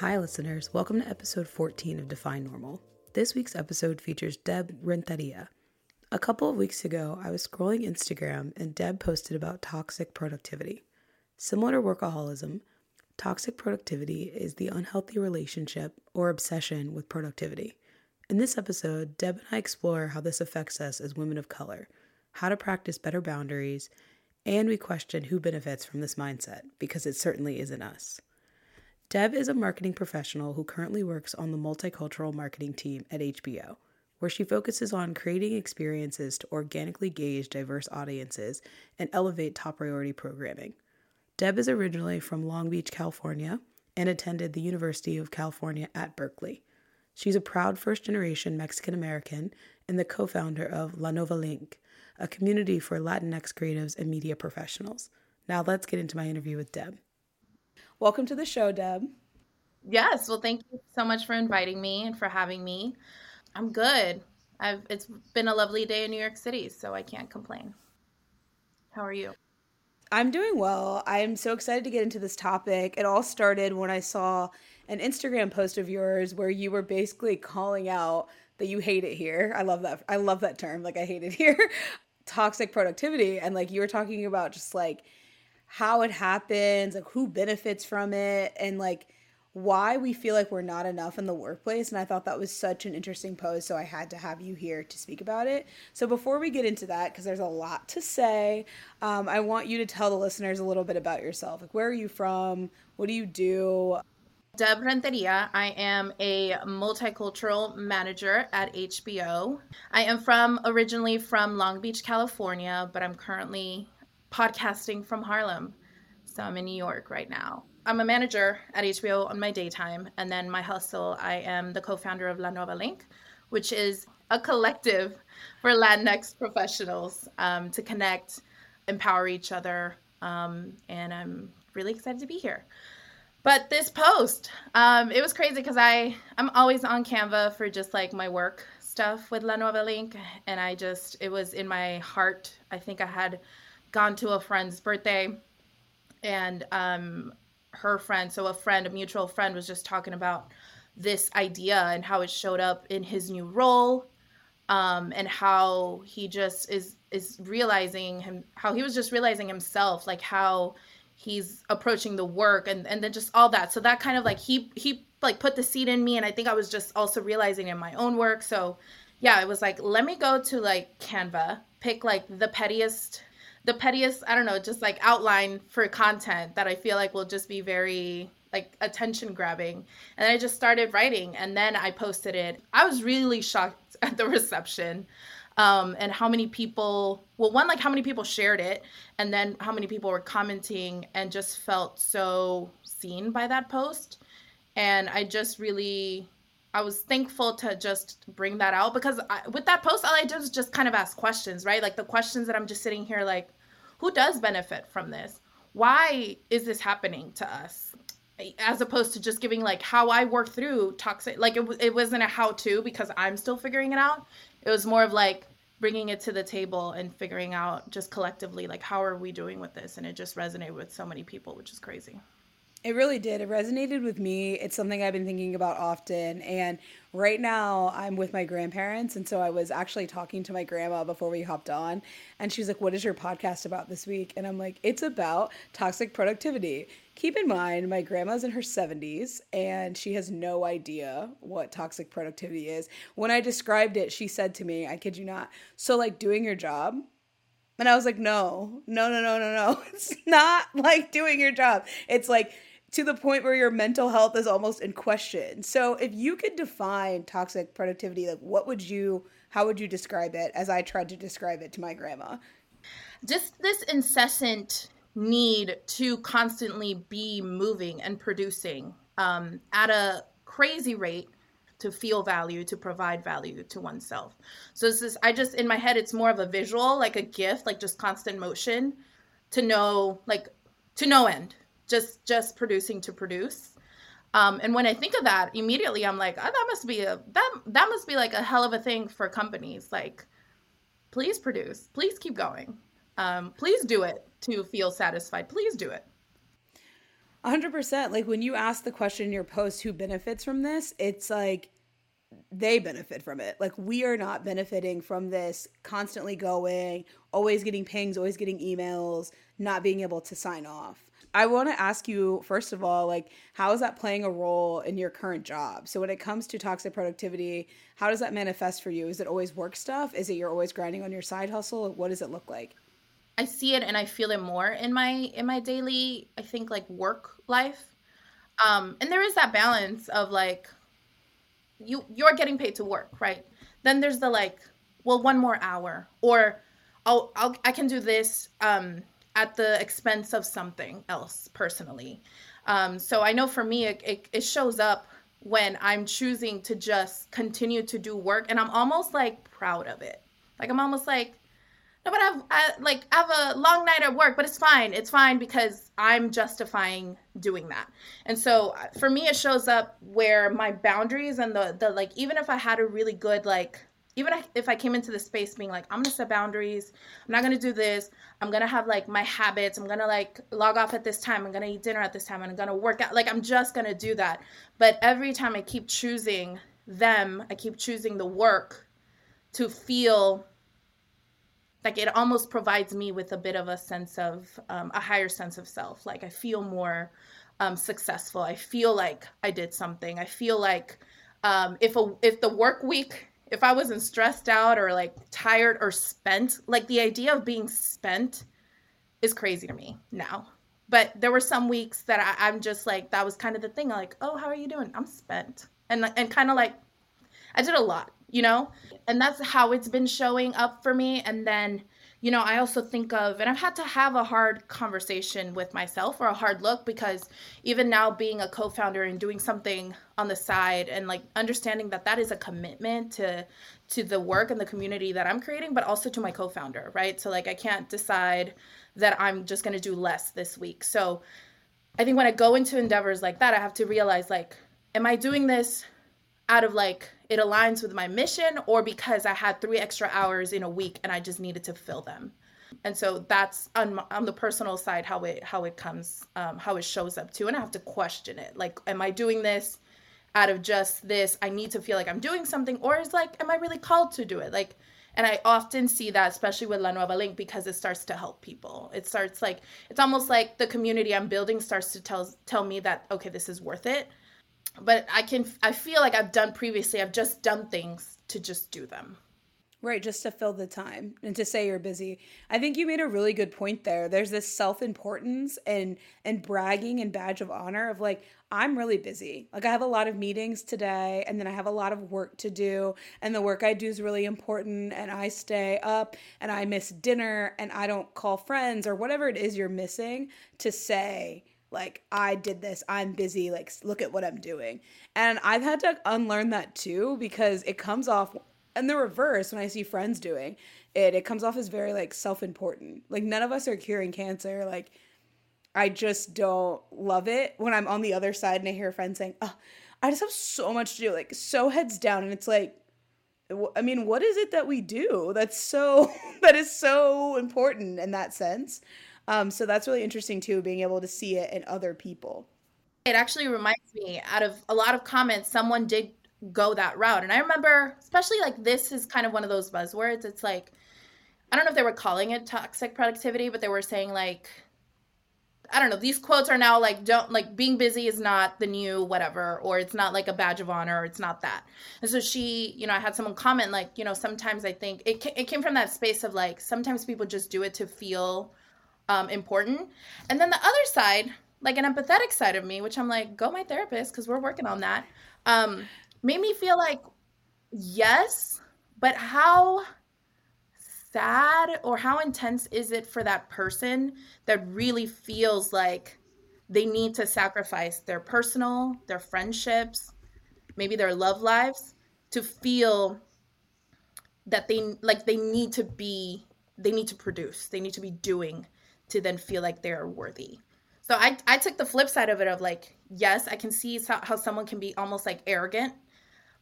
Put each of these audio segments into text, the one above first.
Hi, listeners. Welcome to episode 14 of Define Normal. This week's episode features Deb Renteria. A couple of weeks ago, I was scrolling Instagram and Deb posted about toxic productivity. Similar to workaholism, toxic productivity is the unhealthy relationship or obsession with productivity. In this episode, Deb and I explore how this affects us as women of color, how to practice better boundaries, and we question who benefits from this mindset because it certainly isn't us. Deb is a marketing professional who currently works on the multicultural marketing team at HBO, where she focuses on creating experiences to organically gauge diverse audiences and elevate top priority programming. Deb is originally from Long Beach, California, and attended the University of California at Berkeley. She's a proud first generation Mexican American and the co founder of La Nova Link, a community for Latinx creatives and media professionals. Now let's get into my interview with Deb. Welcome to the show, Deb. Yes, well, thank you so much for inviting me and for having me. I'm good. I've it's been a lovely day in New York City, so I can't complain. How are you? I'm doing well. I'm so excited to get into this topic. It all started when I saw an Instagram post of yours where you were basically calling out that you hate it here. I love that. I love that term. Like I hate it here. Toxic productivity and like you were talking about just like how it happens, like who benefits from it, and like why we feel like we're not enough in the workplace. And I thought that was such an interesting post. So I had to have you here to speak about it. So before we get into that, because there's a lot to say, um, I want you to tell the listeners a little bit about yourself. Like, where are you from? What do you do? Deb Renteria. I am a multicultural manager at HBO. I am from originally from Long Beach, California, but I'm currently podcasting from Harlem. So I'm in New York right now. I'm a manager at HBO on my daytime, and then my hustle, I am the co founder of La Nova Link, which is a collective for Latinx professionals um, to connect, empower each other, um, and I'm really excited to be here. But this post, um, it was crazy because I I'm always on Canva for just like my work stuff with La Nova Link, and I just it was in my heart. I think I had gone to a friend's birthday and um, her friend, so a friend, a mutual friend, was just talking about this idea and how it showed up in his new role um, and how he just is is realizing him how he was just realizing himself like how he's approaching the work and and then just all that. So that kind of like he he like put the seed in me and i think i was just also realizing in my own work. So yeah it was like let me go to like canva pick like the pettiest the pettiest, I don't know, just like outline for content that I feel like will just be very like attention grabbing. And I just started writing and then I posted it. I was really shocked at the reception. Um, and how many people well one like how many people shared it and then how many people were commenting and just felt so seen by that post and i just really i was thankful to just bring that out because I, with that post all i did was just kind of ask questions right like the questions that i'm just sitting here like who does benefit from this? Why is this happening to us? As opposed to just giving like how I work through toxic, like it, it wasn't a how to because I'm still figuring it out. It was more of like bringing it to the table and figuring out just collectively like how are we doing with this and it just resonated with so many people which is crazy it really did. It resonated with me. It's something I've been thinking about often. And right now, I'm with my grandparents. And so I was actually talking to my grandma before we hopped on. And she's like, What is your podcast about this week? And I'm like, It's about toxic productivity. Keep in mind, my grandma's in her 70s and she has no idea what toxic productivity is. When I described it, she said to me, I kid you not, so like doing your job, and I was like, no, no, no, no, no, no. It's not like doing your job. It's like to the point where your mental health is almost in question. So if you could define toxic productivity, like what would you how would you describe it as I tried to describe it to my grandma? Just this incessant need to constantly be moving and producing um, at a crazy rate to feel value to provide value to oneself so this is i just in my head it's more of a visual like a gift like just constant motion to know like to no end just just producing to produce um, and when I think of that, immediately I'm like, oh, that must be a that that must be like a hell of a thing for companies. Like, please produce, please keep going, um, please do it to feel satisfied. Please do it. 100%. Like when you ask the question in your post, who benefits from this? It's like they benefit from it. Like we are not benefiting from this constantly going, always getting pings, always getting emails, not being able to sign off. I want to ask you first of all, like how is that playing a role in your current job? So when it comes to toxic productivity, how does that manifest for you? Is it always work stuff? Is it you're always grinding on your side hustle? What does it look like? I see it and I feel it more in my in my daily I think like work life. Um and there is that balance of like you you're getting paid to work, right? Then there's the like well one more hour or I'll, I'll I can do this um at the expense of something else personally. Um so I know for me it, it, it shows up when I'm choosing to just continue to do work and I'm almost like proud of it. Like I'm almost like no, but I've I, like I have a long night at work, but it's fine. It's fine because I'm justifying doing that. And so uh, for me, it shows up where my boundaries and the the like. Even if I had a really good like, even if I came into the space being like, I'm gonna set boundaries. I'm not gonna do this. I'm gonna have like my habits. I'm gonna like log off at this time. I'm gonna eat dinner at this time. I'm gonna work out. Like I'm just gonna do that. But every time I keep choosing them, I keep choosing the work to feel like it almost provides me with a bit of a sense of um, a higher sense of self like i feel more um, successful i feel like i did something i feel like um, if a if the work week if i wasn't stressed out or like tired or spent like the idea of being spent is crazy to me now but there were some weeks that I, i'm just like that was kind of the thing like oh how are you doing i'm spent and and kind of like i did a lot you know? And that's how it's been showing up for me. And then, you know, I also think of, and I've had to have a hard conversation with myself or a hard look because even now being a co founder and doing something on the side and like understanding that that is a commitment to, to the work and the community that I'm creating, but also to my co founder, right? So, like, I can't decide that I'm just going to do less this week. So, I think when I go into endeavors like that, I have to realize, like, am I doing this out of like it aligns with my mission or because I had three extra hours in a week and I just needed to fill them. And so that's on, on the personal side how it how it comes um, how it shows up too. And I have to question it. Like am I doing this out of just this? I need to feel like I'm doing something or is like am I really called to do it? Like and I often see that especially with La Nueva Link because it starts to help people. It starts like it's almost like the community I'm building starts to tell tell me that okay this is worth it but I can I feel like I've done previously. I've just done things to just do them. Right, just to fill the time and to say you're busy. I think you made a really good point there. There's this self-importance and and bragging and badge of honor of like I'm really busy. Like I have a lot of meetings today and then I have a lot of work to do and the work I do is really important and I stay up and I miss dinner and I don't call friends or whatever it is you're missing to say like i did this i'm busy like look at what i'm doing. And i've had to unlearn that too because it comes off and the reverse when i see friends doing it. It comes off as very like self-important. Like none of us are curing cancer. Like i just don't love it when i'm on the other side and i hear a friend saying oh i just have so much to do like so heads down. And it's like I mean, what is it that we do that's so that is so important in that sense? Um, so that's really interesting too, being able to see it in other people. It actually reminds me, out of a lot of comments, someone did go that route. And I remember, especially like this is kind of one of those buzzwords. It's like, I don't know if they were calling it toxic productivity, but they were saying like, I don't know, these quotes are now like, don't like being busy is not the new whatever, or it's not like a badge of honor, or it's not that. And so she, you know, I had someone comment like, you know, sometimes I think it, it came from that space of like, sometimes people just do it to feel um, important. And then the other side, like an empathetic side of me, which I'm like, go my therapist because we're working on that, um, made me feel like, yes, but how sad or how intense is it for that person that really feels like they need to sacrifice their personal, their friendships, maybe their love lives to feel that they like they need to be they need to produce they need to be doing to then feel like they're worthy. So I, I took the flip side of it of like, yes, I can see how, how someone can be almost like arrogant,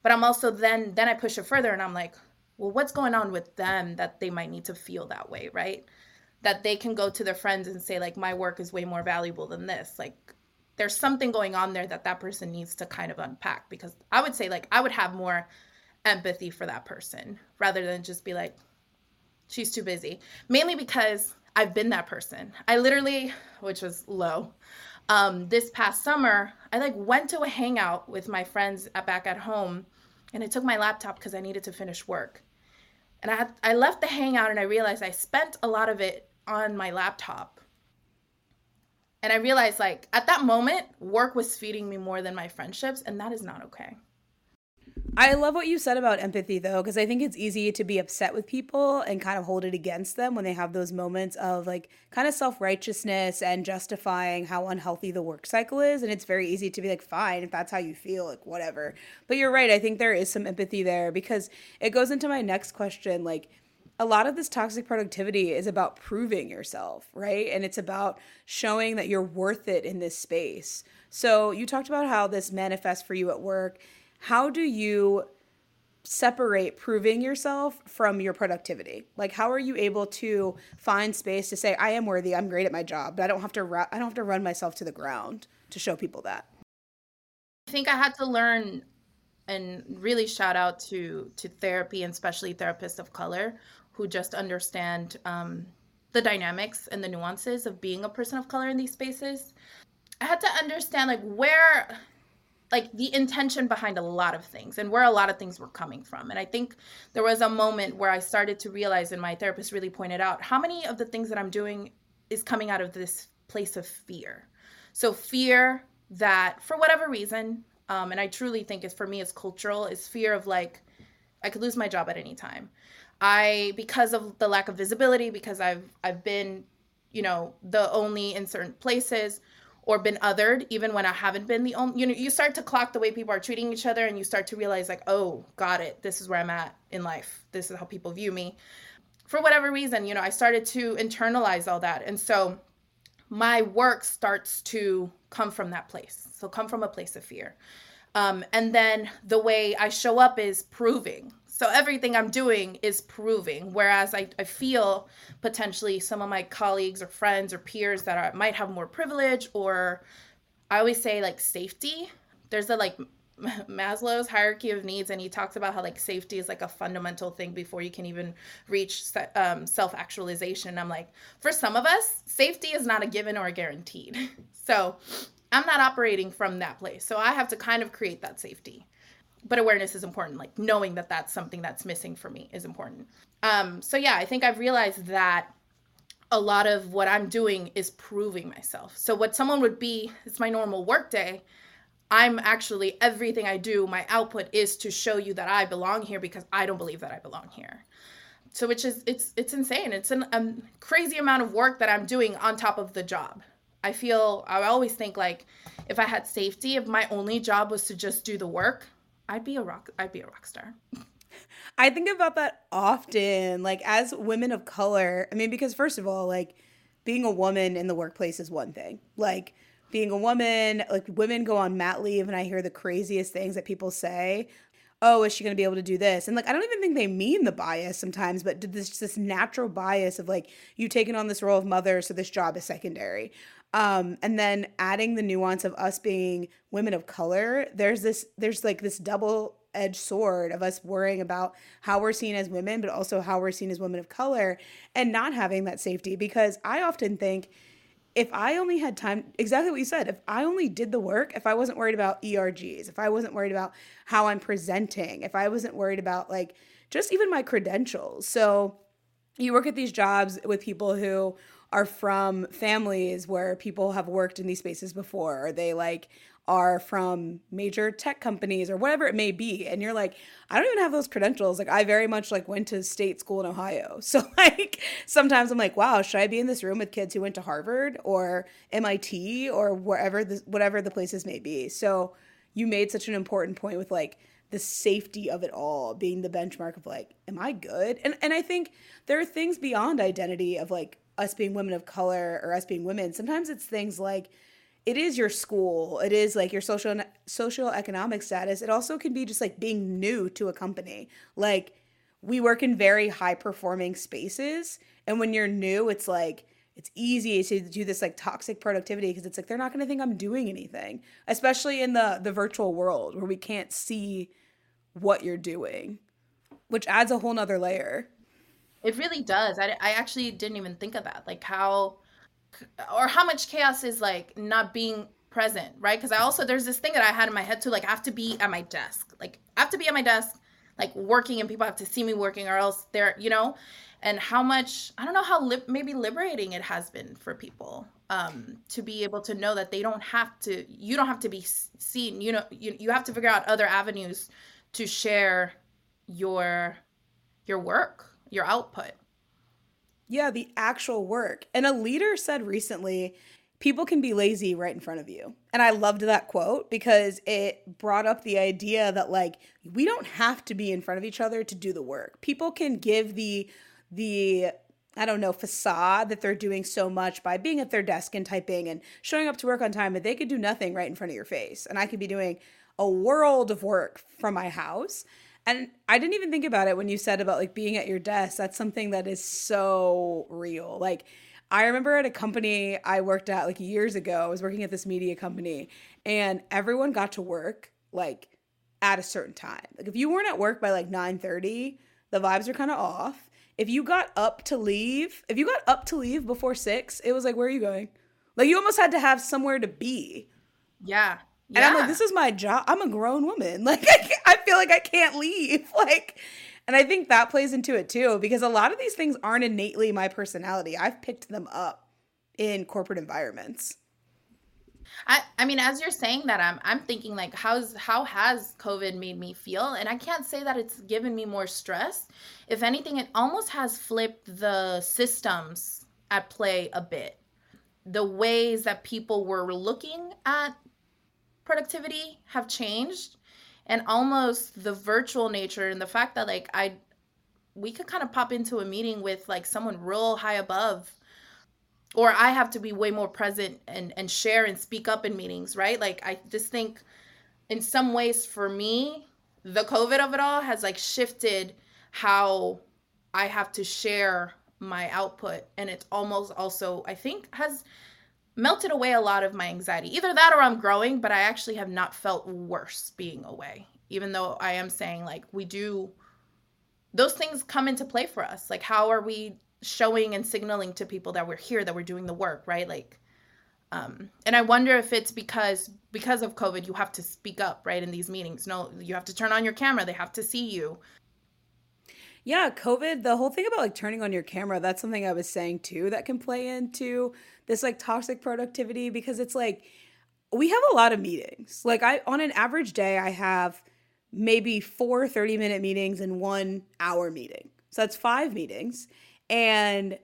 but I'm also then, then I push it further and I'm like, well, what's going on with them that they might need to feel that way, right? That they can go to their friends and say like, my work is way more valuable than this. Like, there's something going on there that that person needs to kind of unpack because I would say like I would have more empathy for that person rather than just be like she's too busy. Mainly because I've been that person. I literally, which was low, um, this past summer, I like went to a hangout with my friends at, back at home, and I took my laptop because I needed to finish work. And I had, I left the hangout and I realized I spent a lot of it on my laptop. And I realized like at that moment, work was feeding me more than my friendships, and that is not okay. I love what you said about empathy though, because I think it's easy to be upset with people and kind of hold it against them when they have those moments of like kind of self righteousness and justifying how unhealthy the work cycle is. And it's very easy to be like, fine, if that's how you feel, like whatever. But you're right. I think there is some empathy there because it goes into my next question. Like, a lot of this toxic productivity is about proving yourself, right? And it's about showing that you're worth it in this space. So, you talked about how this manifests for you at work how do you separate proving yourself from your productivity? Like how are you able to find space to say i am worthy i'm great at my job but i don't have to ru- i don't have to run myself to the ground to show people that i think i had to learn and really shout out to to therapy and especially therapists of color who just understand um, the dynamics and the nuances of being a person of color in these spaces. I had to understand like where like the intention behind a lot of things and where a lot of things were coming from. And I think there was a moment where I started to realize, and my therapist really pointed out, how many of the things that I'm doing is coming out of this place of fear. So, fear that for whatever reason, um, and I truly think is for me, it's cultural, is fear of like, I could lose my job at any time. I, because of the lack of visibility, because I've, I've been, you know, the only in certain places or been othered even when I haven't been the only you know you start to clock the way people are treating each other and you start to realize like oh got it. This is where I'm at in life. This is how people view me. For whatever reason you know I started to internalize all that. And so my work starts to come from that place. So come from a place of fear um, and then the way I show up is proving so everything I'm doing is proving. Whereas I, I feel potentially some of my colleagues or friends or peers that are, might have more privilege or I always say like safety. There's a like Maslow's hierarchy of needs, and he talks about how like safety is like a fundamental thing before you can even reach um, self actualization. I'm like, for some of us, safety is not a given or a guaranteed. so I'm not operating from that place. So I have to kind of create that safety. But awareness is important. Like knowing that that's something that's missing for me is important. Um so yeah i think i've realized that a lot of what i'm doing is proving myself. So what someone would be it's my normal work day. I'm actually everything i do my output is to show you that i belong here because i don't believe that i belong here. So which is it's it's insane. It's an, a crazy amount of work that i'm doing on top of the job i feel i always think like if i had safety if my only job was to just do the work I'd be a rock I'd be a rock star. I think about that often, like as women of color. I mean, because first of all, like being a woman in the workplace is one thing. Like being a woman, like women go on mat leave and I hear the craziest things that people say. Oh, is she going to be able to do this? And like I don't even think they mean the bias sometimes, but this this natural bias of like you taking on this role of mother, so this job is secondary. Um, and then adding the nuance of us being women of color, there's this, there's like this double edged sword of us worrying about how we're seen as women, but also how we're seen as women of color and not having that safety. Because I often think if I only had time, exactly what you said, if I only did the work, if I wasn't worried about ERGs, if I wasn't worried about how I'm presenting, if I wasn't worried about like just even my credentials. So you work at these jobs with people who are from families where people have worked in these spaces before or they like are from major tech companies or whatever it may be and you're like i don't even have those credentials. Like i very much like went to state school in ohio. So like sometimes i'm like wow should i be in this room with kids who went to harvard or mit or wherever the whatever the places may be? So you made such an important point with like the safety of it all being the benchmark of like am i good? And and i think there are things beyond identity of like us being women of color or us being women sometimes it's things like it is your school it is like your social social economic status it also can be just like being new to a company like we work in very high performing spaces and when you're new it's like it's easy to do this like toxic productivity because it's like they're not going to think I'm doing anything, especially in the the virtual world where we can't see what you're doing, which adds a whole nother layer. It really does. I, I actually didn't even think of that. Like how or how much chaos is like not being present, right? Because I also there's this thing that I had in my head too, like I have to be at my desk. Like I have to be at my desk, like working and people have to see me working or else they're, you know, and how much I don't know how li- maybe liberating it has been for people um, to be able to know that they don't have to you don't have to be seen you know you, you have to figure out other avenues to share your your work your output yeah the actual work and a leader said recently people can be lazy right in front of you and i loved that quote because it brought up the idea that like we don't have to be in front of each other to do the work people can give the the I don't know, facade that they're doing so much by being at their desk and typing and showing up to work on time, but they could do nothing right in front of your face. And I could be doing a world of work from my house. And I didn't even think about it when you said about like being at your desk. That's something that is so real. Like, I remember at a company I worked at like years ago, I was working at this media company, and everyone got to work like at a certain time. Like, if you weren't at work by like 9 30, the vibes are kind of off if you got up to leave, if you got up to leave before six, it was like, where are you going? Like you almost had to have somewhere to be. Yeah. And I'm like, this is my job. I'm a grown woman. Like I, I feel like I can't leave. Like, and I think that plays into it too because a lot of these things aren't innately my personality. I've picked them up in corporate environments. I, I mean, as you're saying that, I'm I'm thinking like, how's how has COVID made me feel? And I can't say that it's given me more stress. If anything, it almost has flipped the systems at play a bit. The ways that people were looking at productivity have changed, and almost the virtual nature and the fact that like I, we could kind of pop into a meeting with like someone real high above or I have to be way more present and and share and speak up in meetings, right? Like I just think in some ways for me, the COVID of it all has like shifted how I have to share my output and it's almost also I think has melted away a lot of my anxiety. Either that or I'm growing, but I actually have not felt worse being away. Even though I am saying like we do those things come into play for us. Like how are we showing and signaling to people that we're here that we're doing the work right like um and i wonder if it's because because of covid you have to speak up right in these meetings no you have to turn on your camera they have to see you yeah covid the whole thing about like turning on your camera that's something i was saying too that can play into this like toxic productivity because it's like we have a lot of meetings like i on an average day i have maybe four 30 minute meetings and one hour meeting so that's five meetings and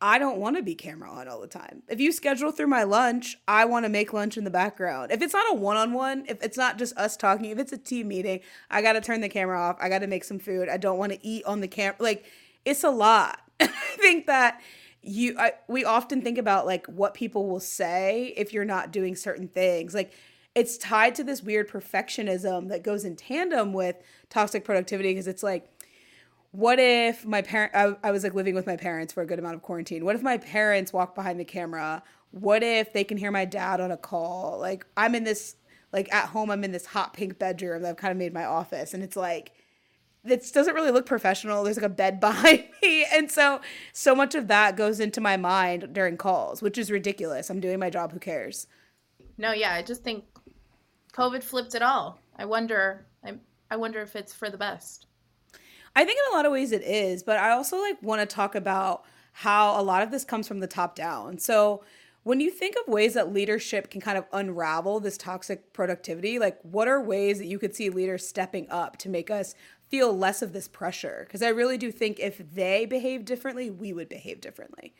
I don't want to be camera on all the time. If you schedule through my lunch, I want to make lunch in the background. If it's not a one on one, if it's not just us talking, if it's a team meeting, I got to turn the camera off. I got to make some food. I don't want to eat on the camera. Like, it's a lot. I think that you, I, we often think about like what people will say if you're not doing certain things. Like, it's tied to this weird perfectionism that goes in tandem with toxic productivity because it's like, what if my parent I, I was like living with my parents for a good amount of quarantine. What if my parents walk behind the camera? What if they can hear my dad on a call? Like i'm in this like at home i'm in this hot pink bedroom that i've kind of made my office and it's like this doesn't really look professional. There's like a bed behind me. And so so much of that goes into my mind during calls which is ridiculous. I'm doing my job. Who cares? No yeah i just think covid flipped it all. I wonder i, I wonder if it's for the best. I think in a lot of ways it is, but I also like want to talk about how a lot of this comes from the top down. So when you think of ways that leadership can kind of unravel this toxic productivity, like what are ways that you could see leaders stepping up to make us feel less of this pressure? Because I really do think if they behave differently, we would behave differently.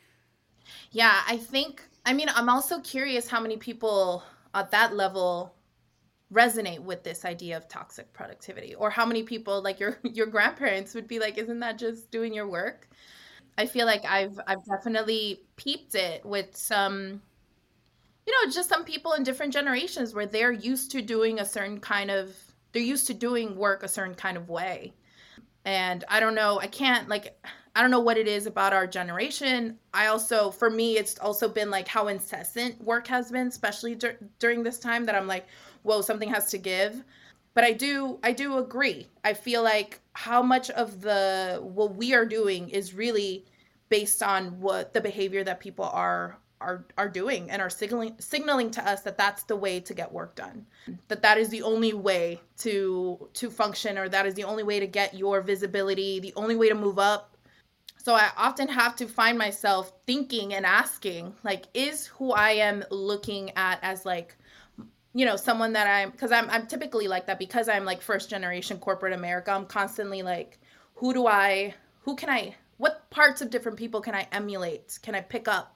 Yeah, I think, I mean, I'm also curious how many people at that level resonate with this idea of toxic productivity or how many people like your your grandparents would be like isn't that just doing your work i feel like i've i've definitely peeped it with some you know just some people in different generations where they're used to doing a certain kind of they're used to doing work a certain kind of way and i don't know i can't like I don't know what it is about our generation. I also, for me, it's also been like how incessant work has been, especially dur- during this time that I'm like, whoa, something has to give. But I do, I do agree. I feel like how much of the what we are doing is really based on what the behavior that people are are are doing and are signaling signaling to us that that's the way to get work done. That that is the only way to to function or that is the only way to get your visibility the only way to move up. So i often have to find myself thinking and asking like is who i am looking at as like you know someone that i'm because i'm i'm typically like that because i'm like first generation corporate america i'm constantly like who do i who can i what parts of different people can i emulate? Can i pick up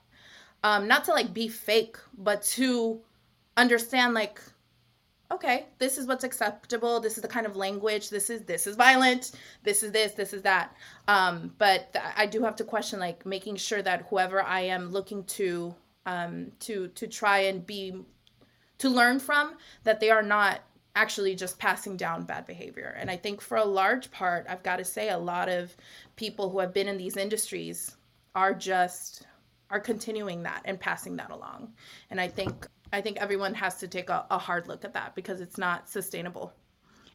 um not to like be fake but to understand like okay this is what's acceptable. This is the kind of language. This is this is violent. This is this this is that. Um but th- i do have to question like making sure that whoever i am looking to um to to try and be to learn from that they are not actually just passing down bad behavior. And i think for a large part i've got to say a lot of people who have been in these industries are just are continuing that and passing that along. And I think I think everyone has to take a, a hard look at that because it's not sustainable.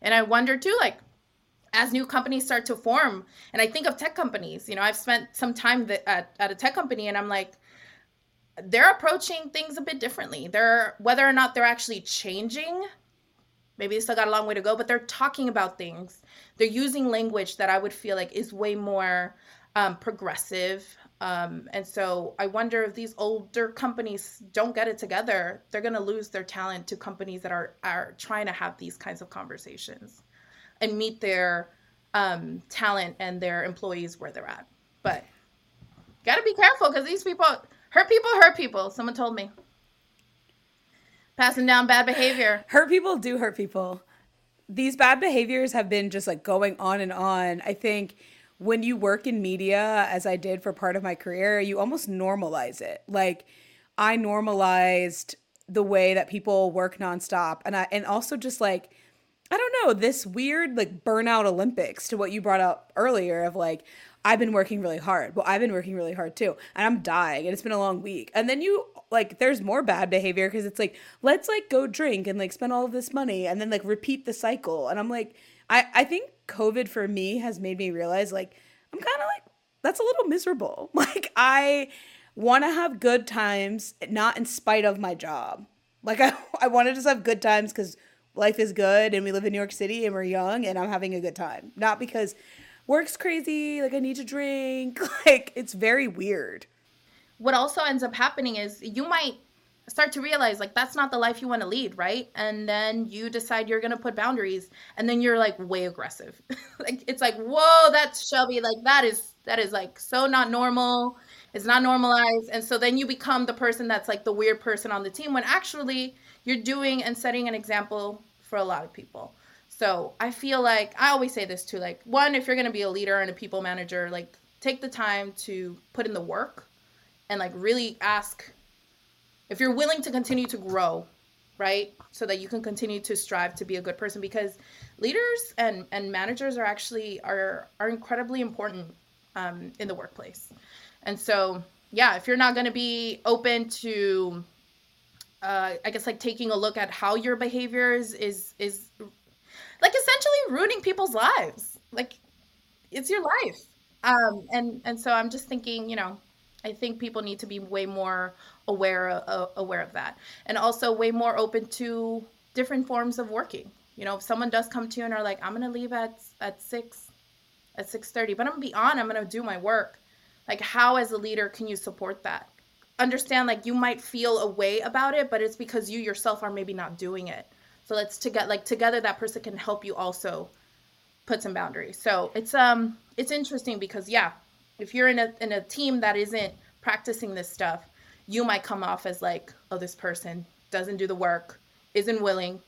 And I wonder too, like as new companies start to form, and I think of tech companies, you know, I've spent some time at, at a tech company and I'm like, they're approaching things a bit differently. They're whether or not they're actually changing, maybe they still got a long way to go, but they're talking about things. They're using language that I would feel like is way more um, progressive, um, and so I wonder if these older companies don't get it together, they're going to lose their talent to companies that are are trying to have these kinds of conversations and meet their um, talent and their employees where they're at. But got to be careful because these people hurt people, hurt people. Someone told me passing down bad behavior. Hurt people do hurt people. These bad behaviors have been just like going on and on. I think when you work in media, as I did for part of my career, you almost normalize it. Like I normalized the way that people work nonstop, and I and also just like I don't know this weird like burnout Olympics to what you brought up earlier of like I've been working really hard. Well, I've been working really hard too, and I'm dying, and it's been a long week. And then you like there's more bad behavior because it's like let's like go drink and like spend all of this money and then like repeat the cycle. And I'm like I I think COVID for me has made me realize like I'm kind of like that's a little miserable. Like I want to have good times, not in spite of my job. Like I I want to just have good times cuz life is good and we live in New York City and we're young and I'm having a good time. Not because work's crazy, like I need to drink. Like it's very weird. What also ends up happening is you might start to realize like that's not the life you want to lead, right? And then you decide you're gonna put boundaries, and then you're like way aggressive. like it's like, whoa, that's Shelby. Like that is that is like so not normal. It's not normalized, and so then you become the person that's like the weird person on the team when actually you're doing and setting an example for a lot of people. So I feel like I always say this too. Like one, if you're gonna be a leader and a people manager, like take the time to put in the work and like really ask if you're willing to continue to grow right so that you can continue to strive to be a good person because leaders and and managers are actually are are incredibly important um, in the workplace. And so yeah if you're not going to be open to uh, i guess like taking a look at how your behaviors is is like essentially ruining people's lives. Like it's your life. Um and and so i'm just thinking you know i think people need to be way more aware uh, aware of that. And also way more open to different forms of working. You know if someone does come to you and are like i'm gonna leave at at 6 at six 6.30 but i'm gonna be on i'm gonna do my work. Like how as a leader can you support that? Understand like you might feel a way about it but it's because you yourself are maybe not doing it. So let's to get like together that person can help you also put some boundaries. So it's um it's interesting because yeah if you're in a in a team that isn't practicing this stuff you might come off as like, oh, this person doesn't do the work, isn't willing.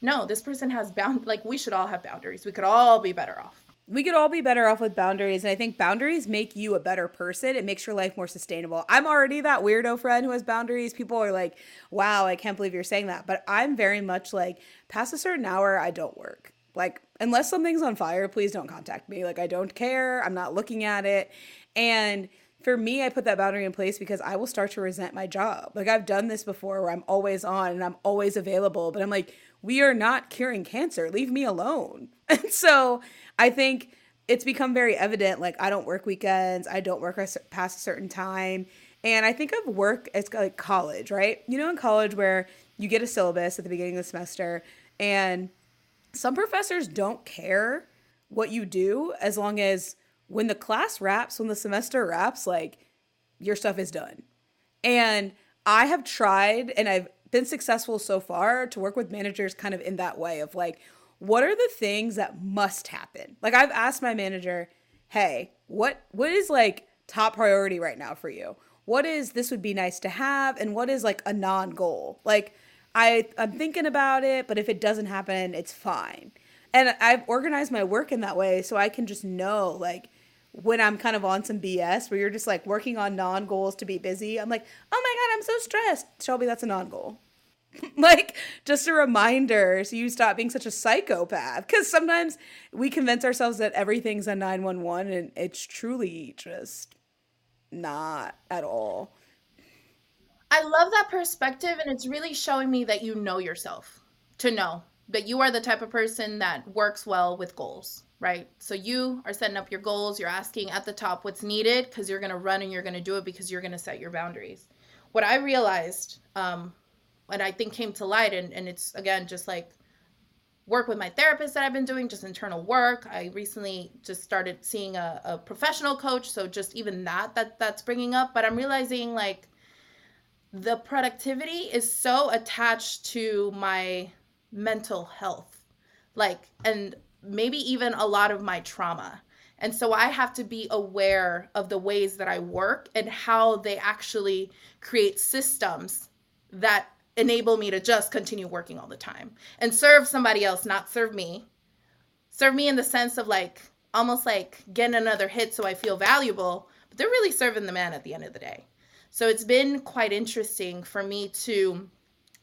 No, this person has bound like we should all have boundaries. We could all be better off. We could all be better off with boundaries. And I think boundaries make you a better person. It makes your life more sustainable. I'm already that weirdo friend who has boundaries. People are like, wow, I can't believe you're saying that. But I'm very much like, past a certain hour, I don't work. Like, unless something's on fire, please don't contact me. Like I don't care. I'm not looking at it. And for me, I put that boundary in place because I will start to resent my job. Like I've done this before where I'm always on and I'm always available, but I'm like, we are not curing cancer. Leave me alone. And so I think it's become very evident like I don't work weekends, I don't work past a certain time. And I think of work as like college, right? You know, in college where you get a syllabus at the beginning of the semester and some professors don't care what you do as long as when the class wraps, when the semester wraps, like your stuff is done. And I have tried and I've been successful so far to work with managers kind of in that way of like, what are the things that must happen? Like I've asked my manager, hey, what what is like top priority right now for you? What is this would be nice to have and what is like a non-goal? Like I I'm thinking about it, but if it doesn't happen, it's fine. And I've organized my work in that way so I can just know like when I'm kind of on some BS where you're just like working on non goals to be busy, I'm like, oh my God, I'm so stressed. Shelby, that's a non goal. like, just a reminder so you stop being such a psychopath. Because sometimes we convince ourselves that everything's a 911 and it's truly just not at all. I love that perspective, and it's really showing me that you know yourself to know that you are the type of person that works well with goals right? So you are setting up your goals, you're asking at the top what's needed because you're going to run and you're going to do it because you're going to set your boundaries. What I realized, um, and I think came to light, and, and it's again just like work with my therapist that I've been doing, just internal work. I recently just started seeing a, a professional coach, so just even that that that's bringing up. But I'm realizing like the productivity is so attached to my mental health, like and maybe even a lot of my trauma. And so I have to be aware of the ways that I work and how they actually create systems that enable me to just continue working all the time and serve somebody else, not serve me. Serve me in the sense of like almost like getting another hit so I feel valuable, but they're really serving the man at the end of the day. So it's been quite interesting for me to,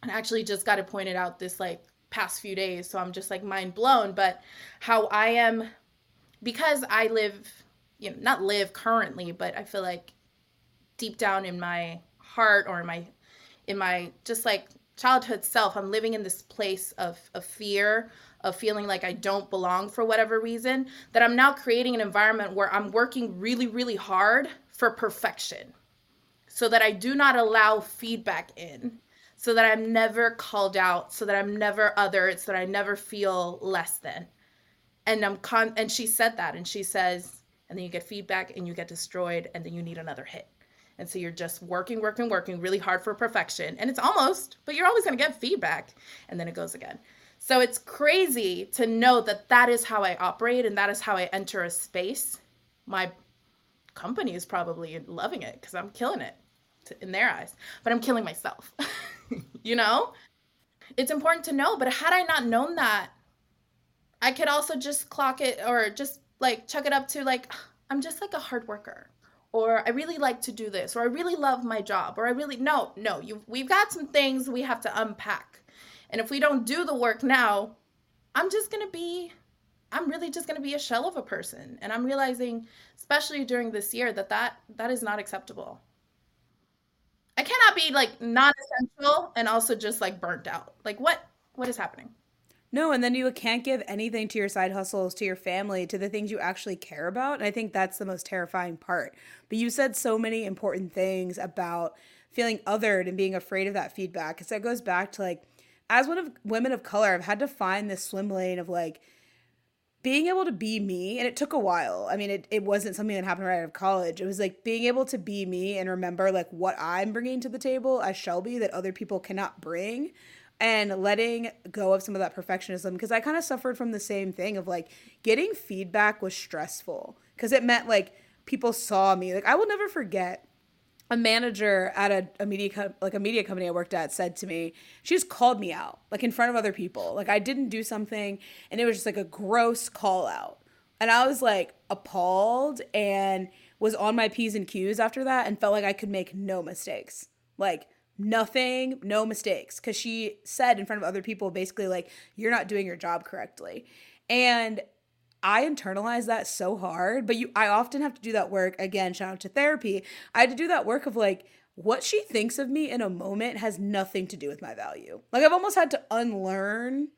and actually just got to point it out this like past few days, so I'm just like mind blown. But how I am, because I live, you know, not live currently, but I feel like deep down in my heart or in my, in my just like childhood self, I'm living in this place of, of fear, of feeling like I don't belong for whatever reason, that I'm now creating an environment where I'm working really, really hard for perfection so that I do not allow feedback in so that I'm never called out, so that I'm never othered, so that I never feel less than. And I'm con and she said that and she says, and then you get feedback and you get destroyed and then you need another hit. And so you're just working, working, working really hard for perfection. And it's almost, but you're always going to get feedback. And then it goes again. So it's crazy to know that that is how I operate and that is how I enter a space. My company is probably loving it because I'm killing it in their eyes, but I'm killing myself. you know? It's important to know, but had I not known that, I could also just clock it or just like chuck it up to like, I'm just like a hard worker. Or I really like to do this, or I really love my job, or I really no, no, you we've got some things we have to unpack. And if we don't do the work now, I'm just gonna be I'm really just going to be a shell of a person. And I'm realizing, especially during this year, that that, that is not acceptable. I cannot be like non-essential and also just like burnt out. Like what what is happening? No, and then you can't give anything to your side hustles, to your family, to the things you actually care about. And I think that's the most terrifying part. But you said so many important things about feeling othered and being afraid of that feedback. Because that goes back to like, as one of women of color, I've had to find this swim lane of like, being able to be me and it took a while. I mean it, it wasn't something that happened right out of college. It was like being able to be me and remember like what i'm bringing to the table as shelby that other people cannot bring and letting go of some of that perfectionism because i kind of suffered from the same thing of like getting feedback was stressful because it meant like people saw me. Like i will never forget a manager at a, a media co- like a media company I worked at said to me, she just called me out like in front of other people. Like I didn't do something and it was just like a gross call out. And I was like appalled and was on my P's and Q's after that and felt like I could make no mistakes. Like nothing, no mistakes. Cause she said in front of other people basically like, you're not doing your job correctly. And I internalize that so hard, but you I often have to do that work again, shout out to therapy. I had to do that work of like what she thinks of me in a moment has nothing to do with my value. Like I've almost had to unlearn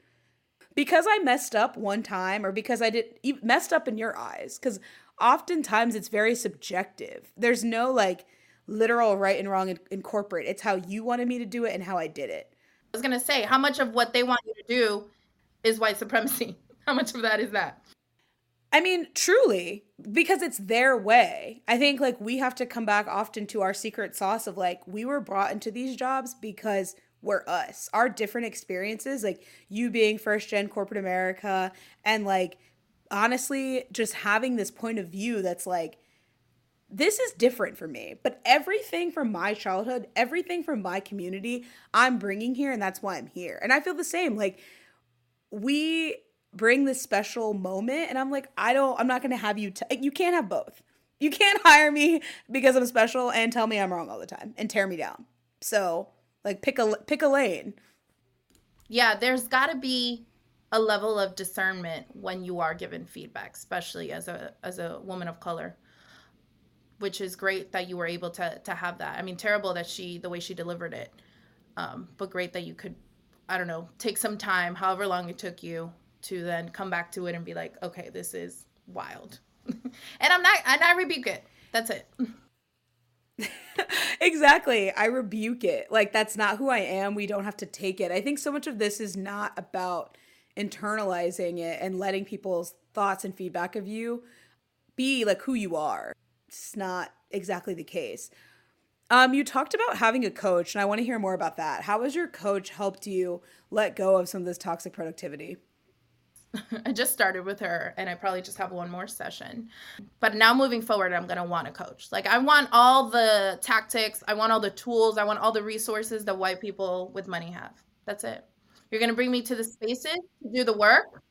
because I messed up one time or because I did messed up in your eyes cuz oftentimes it's very subjective. There's no like literal right and wrong in, in corporate. It's how you wanted me to do it and how I did it. I was going to say how much of what they want you to do is white supremacy. How much of that is that? I mean, truly, because it's their way. I think like we have to come back often to our secret sauce of like we were brought into these jobs because we're us. Our different experiences, like you being first gen corporate America and like honestly just having this point of view that's like this is different for me, but everything from my childhood, everything from my community, I'm bringing here and that's why I'm here. And I feel the same. Like we bring this special moment and i'm like i don't i'm not gonna have you t- you can't have both. You can't hire me because i'm special and tell me i'm wrong all the time and tear me down. So like pick a pick a lane. Yeah there's got to be a level of discernment when you are given feedback especially as a as a woman of color which is great that you were able to to have that. I mean terrible that she the way she delivered it um, but great that you could i don't know take some time however long it took you to then come back to it and be like, okay, this is wild. and I'm not, and I rebuke it. That's it. exactly. I rebuke it. Like, that's not who I am. We don't have to take it. I think so much of this is not about internalizing it and letting people's thoughts and feedback of you be like who you are. It's not exactly the case. Um, you talked about having a coach, and I want to hear more about that. How has your coach helped you let go of some of this toxic productivity? I just started with her and I probably just have one more session. But now moving forward, I'm going to want a coach. Like, I want all the tactics, I want all the tools, I want all the resources that white people with money have. That's it. You're going to bring me to the spaces to do the work.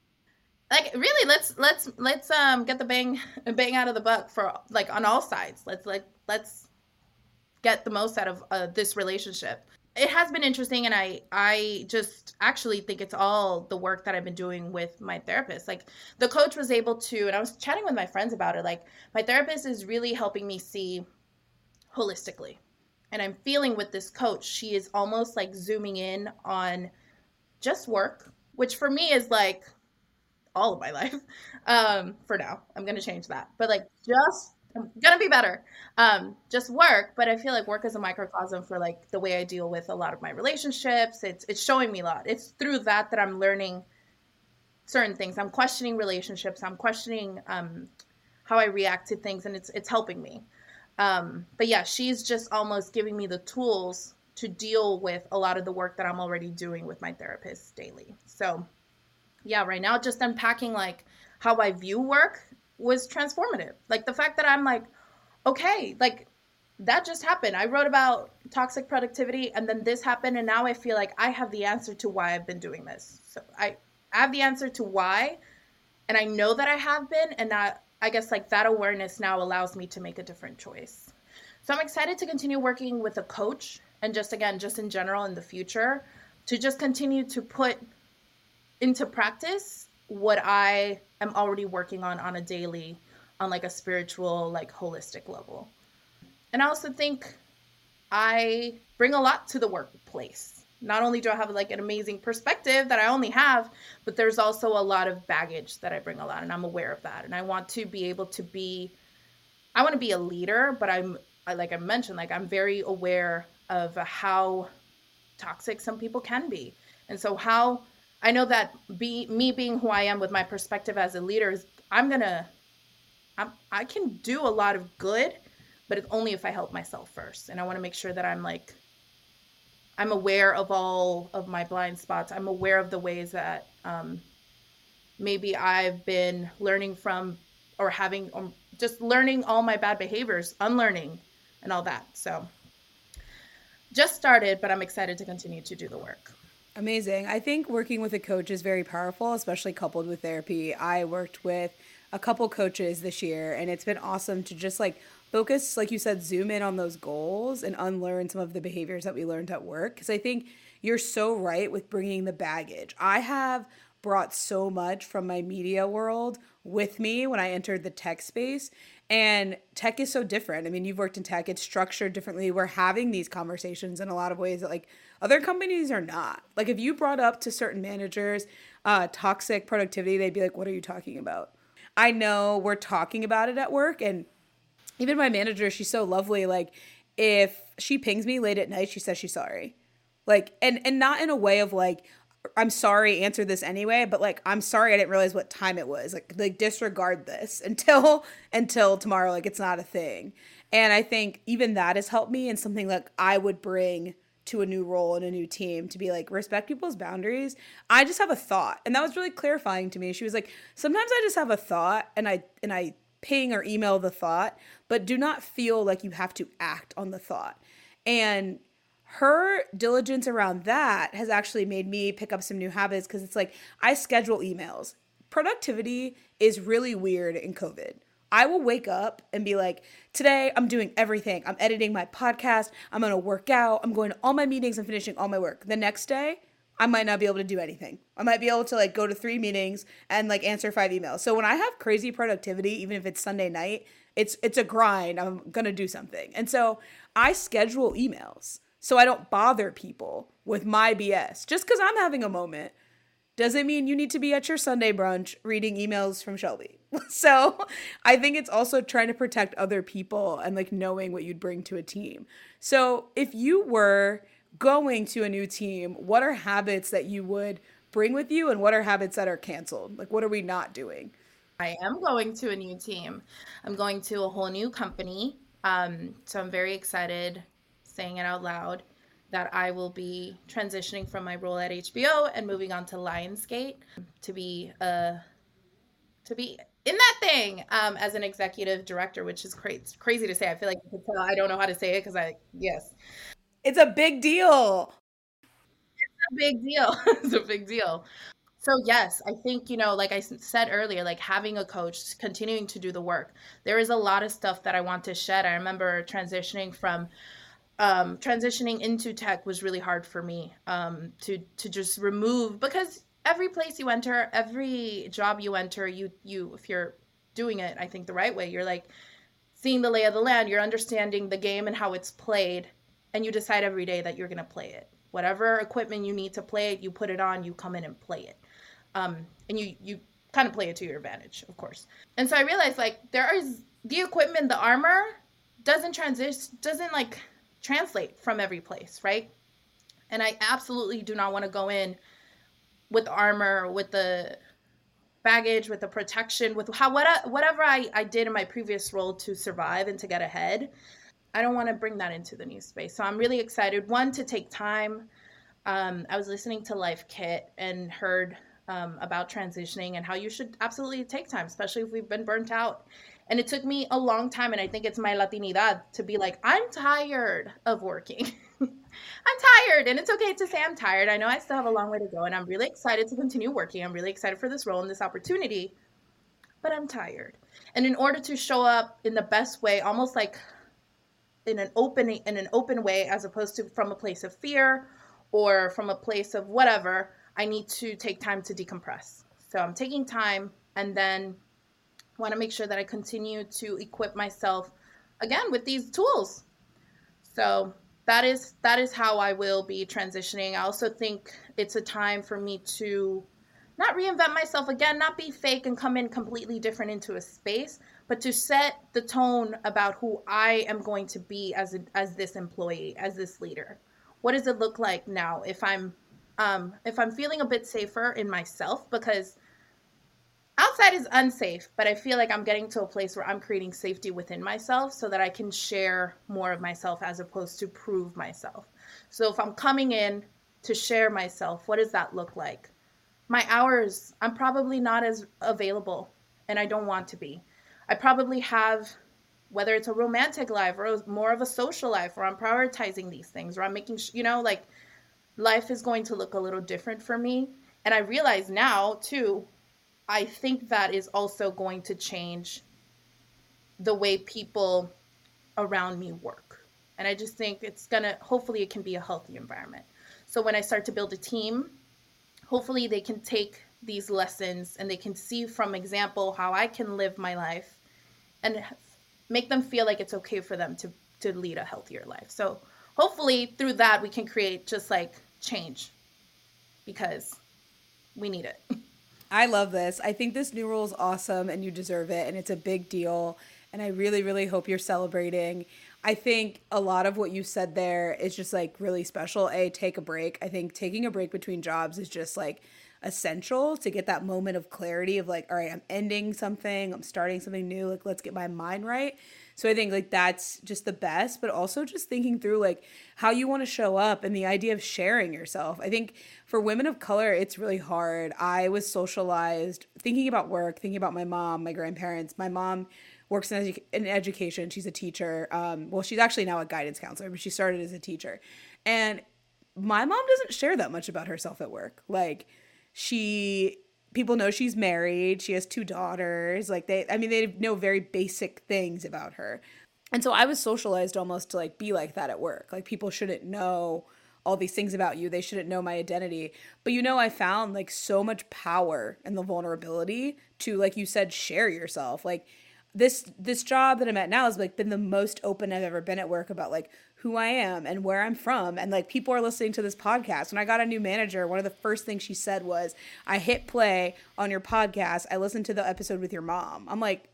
Like really, let's let's let's um get the bang bang out of the buck for like on all sides. Let's like let's get the most out of uh, this relationship it has been interesting and i i just actually think it's all the work that i've been doing with my therapist. Like the coach was able to and i was chatting with my friends about it like my therapist is really helping me see holistically. And i'm feeling with this coach she is almost like zooming in on just work which for me is like all of my life um for now. I'm gonna change that. But like just I'm gonna be better. Um, just work, but I feel like work is a microcosm for like the way I deal with a lot of my relationships. It's it's showing me a lot. It's through that that I'm learning certain things. I'm questioning relationships. I'm questioning um, how I react to things, and it's it's helping me. Um, but yeah, she's just almost giving me the tools to deal with a lot of the work that I'm already doing with my therapist daily. So yeah, right now just unpacking like how I view work was transformative. Like the fact that I'm like, okay, like that just happened. I wrote about toxic productivity and then this happened and now I feel like I have the answer to why I've been doing this. So I, I have the answer to why and I know that I have been and that I guess like that awareness now allows me to make a different choice. So I'm excited to continue working with a coach and just again just in general in the future to just continue to put into practice what I am already working on on a daily, on like a spiritual, like holistic level. And I also think I bring a lot to the workplace. Not only do I have like an amazing perspective that I only have, but there's also a lot of baggage that I bring a lot, and I'm aware of that. And I want to be able to be, I want to be a leader, but I'm, I, like I mentioned, like I'm very aware of how toxic some people can be. And so, how I know that be me being who I am with my perspective as a leader is I'm gonna I'm, I can do a lot of good, but it's only if I help myself first. And I want to make sure that I'm like I'm aware of all of my blind spots. I'm aware of the ways that um, maybe I've been learning from or having or just learning all my bad behaviors, unlearning and all that. So just started, but I'm excited to continue to do the work. Amazing. I think working with a coach is very powerful, especially coupled with therapy. I worked with a couple coaches this year, and it's been awesome to just like focus, like you said, zoom in on those goals and unlearn some of the behaviors that we learned at work. Because I think you're so right with bringing the baggage. I have brought so much from my media world with me when I entered the tech space. And tech is so different. I mean, you've worked in tech, it's structured differently. We're having these conversations in a lot of ways that like other companies are not. Like if you brought up to certain managers uh, toxic productivity, they'd be like, what are you talking about? I know we're talking about it at work. And even my manager, she's so lovely. Like if she pings me late at night, she says she's sorry. Like, and, and not in a way of like, I'm sorry, answer this anyway, but like I'm sorry I didn't realize what time it was. Like like disregard this until until tomorrow like it's not a thing. And I think even that has helped me and something like I would bring to a new role in a new team to be like respect people's boundaries. I just have a thought. And that was really clarifying to me. She was like, "Sometimes I just have a thought and I and I ping or email the thought, but do not feel like you have to act on the thought." And her diligence around that has actually made me pick up some new habits because it's like I schedule emails. Productivity is really weird in COVID. I will wake up and be like, today I'm doing everything. I'm editing my podcast. I'm going to work out. I'm going to all my meetings and finishing all my work. The next day, I might not be able to do anything. I might be able to like go to three meetings and like answer five emails. So when I have crazy productivity, even if it's Sunday night, it's it's a grind. I'm going to do something. And so I schedule emails so I don't bother people with my BS. Just because I'm having a moment doesn't mean you need to be at your Sunday brunch reading emails from Shelby. So I think it's also trying to protect other people and like knowing what you'd bring to a team. So if you were going to a new team, what are habits that you would bring with you and what are habits that are canceled? Like, what are we not doing? I am going to a new team. I'm going to a whole new company. Um, so I'm very excited saying it out loud that I will be transitioning from my role at HBO and moving on to Lionsgate to be uh to be in that thing um, as an executive director, which is crazy crazy to say. I feel like I don't know how to say it because I yes, it's a big deal. It's a big deal. it's a big deal. So yes, I think you know, like I said earlier, like having a coach, continuing to do the work. There is a lot of stuff that I want to shed. I remember transitioning from um, transitioning into tech was really hard for me um, to to just remove because every place you enter, every job you enter, you you if you're doing it, I think the right way, you're like seeing the lay of the land, you're understanding the game and how it's played, and you decide every day that you're gonna play it. Whatever equipment you need to play it, you put it on, you come in and play it, um, and you you kind of play it to your advantage, of course. And so I realized like there is the equipment, the armor doesn't transition, doesn't like translate from every place, right? And I absolutely do not want to go in with armor, with the baggage, with the protection, with how what whatever I, I did in my previous role to survive and to get ahead. I don't want to bring that into the new space. So I'm really excited. One to take time. Um, I was listening to Life Kit and heard um, about transitioning and how you should absolutely take time, especially if we've been burnt out and it took me a long time, and I think it's my Latinidad to be like, I'm tired of working. I'm tired, and it's okay to say I'm tired. I know I still have a long way to go, and I'm really excited to continue working. I'm really excited for this role and this opportunity, but I'm tired. And in order to show up in the best way, almost like in an open in an open way, as opposed to from a place of fear or from a place of whatever, I need to take time to decompress. So I'm taking time, and then want to make sure that I continue to equip myself again with these tools. So that is that is how I will be transitioning. I also think it's a time for me to not reinvent myself again, not be fake and come in completely different into a space, but to set the tone about who I am going to be as a, as this employee, as this leader. What does it look like now if I'm um, if I'm feeling a bit safer in myself because outside is unsafe, but I feel like I'm getting to a place where I'm creating safety within myself so that I can share more of myself as opposed to prove myself. So if I'm coming in to share myself, what does that look like? My hours, I'm probably not as available and I don't want to be. I probably have whether it's a romantic life or more of a social life where I'm prioritizing these things or I'm making, you know, like life is going to look a little different for me. And I realize now too, I think that is also going to change the way people around me work. And I just think it's going to, hopefully, it can be a healthy environment. So when I start to build a team, hopefully they can take these lessons and they can see from example how I can live my life and make them feel like it's okay for them to to lead a healthier life. So hopefully through that we can create just like change because we need it. I love this. I think this new rule is awesome and you deserve it and it's a big deal and I really really hope you're celebrating. I think a lot of what you said there is just like really special. A take a break. I think taking a break between jobs is just like essential to get that moment of clarity of like all right, I'm ending something, I'm starting something new, like let's get my mind right. So I think like that's just the best, but also just thinking through like how you want to show up and the idea of sharing yourself. I think for women of color, it's really hard. I was socialized thinking about work, thinking about my mom, my grandparents. My mom works in, edu- in education. She's a teacher. Um, well, she's actually now a guidance counselor, but she started as a teacher. And my mom doesn't share that much about herself at work. Like she people know she's married she has two daughters like they i mean they know very basic things about her. And so i was socialized almost to like be like that at work. Like people shouldn't know all these things about you. They shouldn't know my identity. But you know i found like so much power in the vulnerability to like you said share yourself. Like this this job that i'm at now has like been the most open i've ever been at work about like who I am and where I'm from. And like people are listening to this podcast. When I got a new manager, one of the first things she said was, I hit play on your podcast. I listened to the episode with your mom. I'm like,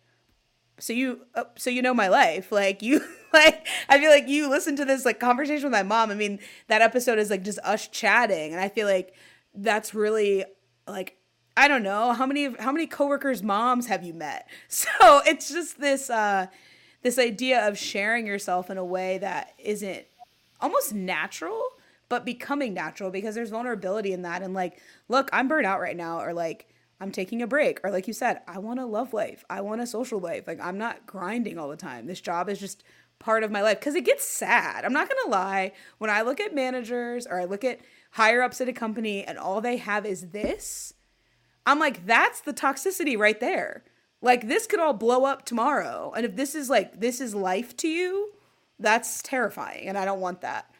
so you uh, so you know my life like you like i feel like you listen to this like conversation with my mom i mean that episode is like just us chatting and i feel like that's really like i don't know. How many how many coworkers moms have you met? So it's just this uh this idea of sharing yourself in a way that isn't almost natural but becoming natural because there's vulnerability in that. And like look i'm burnt out right now or like i'm taking a break. Or like you said i want a love life. I want a social life. Like i'm not grinding all the time. This job is just part of my life. Because it gets sad. I'm not gonna lie. When i look at managers or i look at higher ups at a company and all they have is this i'm like that's the toxicity right there like this could all blow up tomorrow. And if this is like this is life to you, that's terrifying and I don't want that.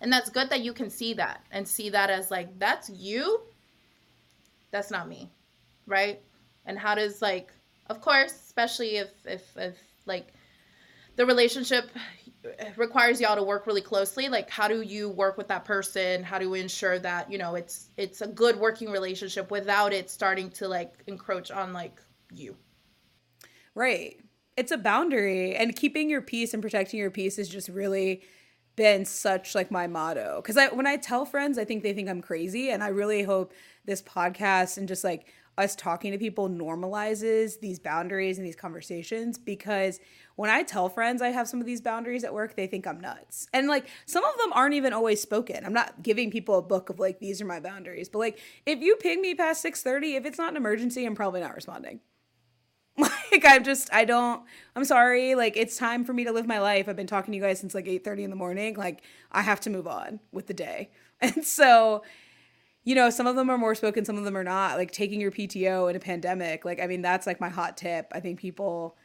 And that's good that you can see that and see that as like that's you. That's not me. Right? And how does like of course, especially if if if like the relationship requires y'all to work really closely like how do you work with that person how do we ensure that you know it's it's a good working relationship without it starting to like encroach on like you Right. It's a boundary and keeping your peace and protecting your peace has just really been such like my motto. Cuz I when I tell friends, I think they think I'm crazy and I really hope this podcast and just like us talking to people normalizes these boundaries and these conversations because when I tell friends I have some of these boundaries at work, they think I'm nuts. And like some of them aren't even always spoken. I'm not giving people a book of like these are my boundaries, but like if you ping me past 6:30, if it's not an emergency, I'm probably not responding. Like I'm just I don't I'm sorry. Like it's time for me to live my life. I've been talking to you guys since like 8:30 in the morning. Like I have to move on with the day. And so you know, some of them are more spoken, some of them are not. Like taking your PTO in a pandemic, like I mean that's like my hot tip. I think people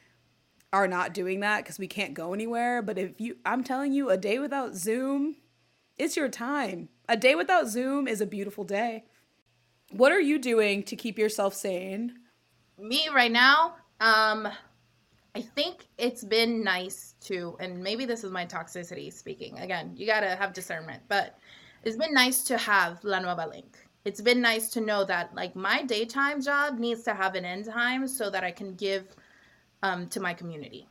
are not doing that cuz we can't go anywhere, but if you I'm telling you a day without Zoom, it's your time. A day without Zoom is a beautiful day. What are you doing to keep yourself sane? Me right now, um, I think it's been nice to, and maybe this is my toxicity speaking. Again, you gotta have discernment, but it's been nice to have La Nueva Link. It's been nice to know that like my daytime job needs to have an end time so that I can give um, to my community,